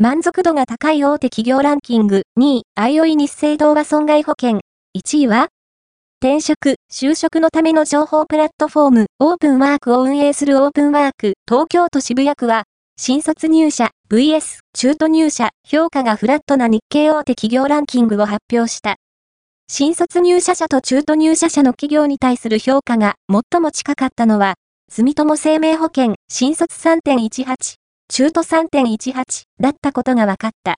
満足度が高い大手企業ランキング。2位、あいおい日生同和損害保険。1位は転職、就職のための情報プラットフォーム、オープンワークを運営するオープンワーク、東京都渋谷区は、新卒入社、VS、中途入社、評価がフラットな日系大手企業ランキングを発表した。新卒入社者と中途入社者の企業に対する評価が最も近かったのは、住友生命保険、新卒3.18、中途3.18だったことが分かった。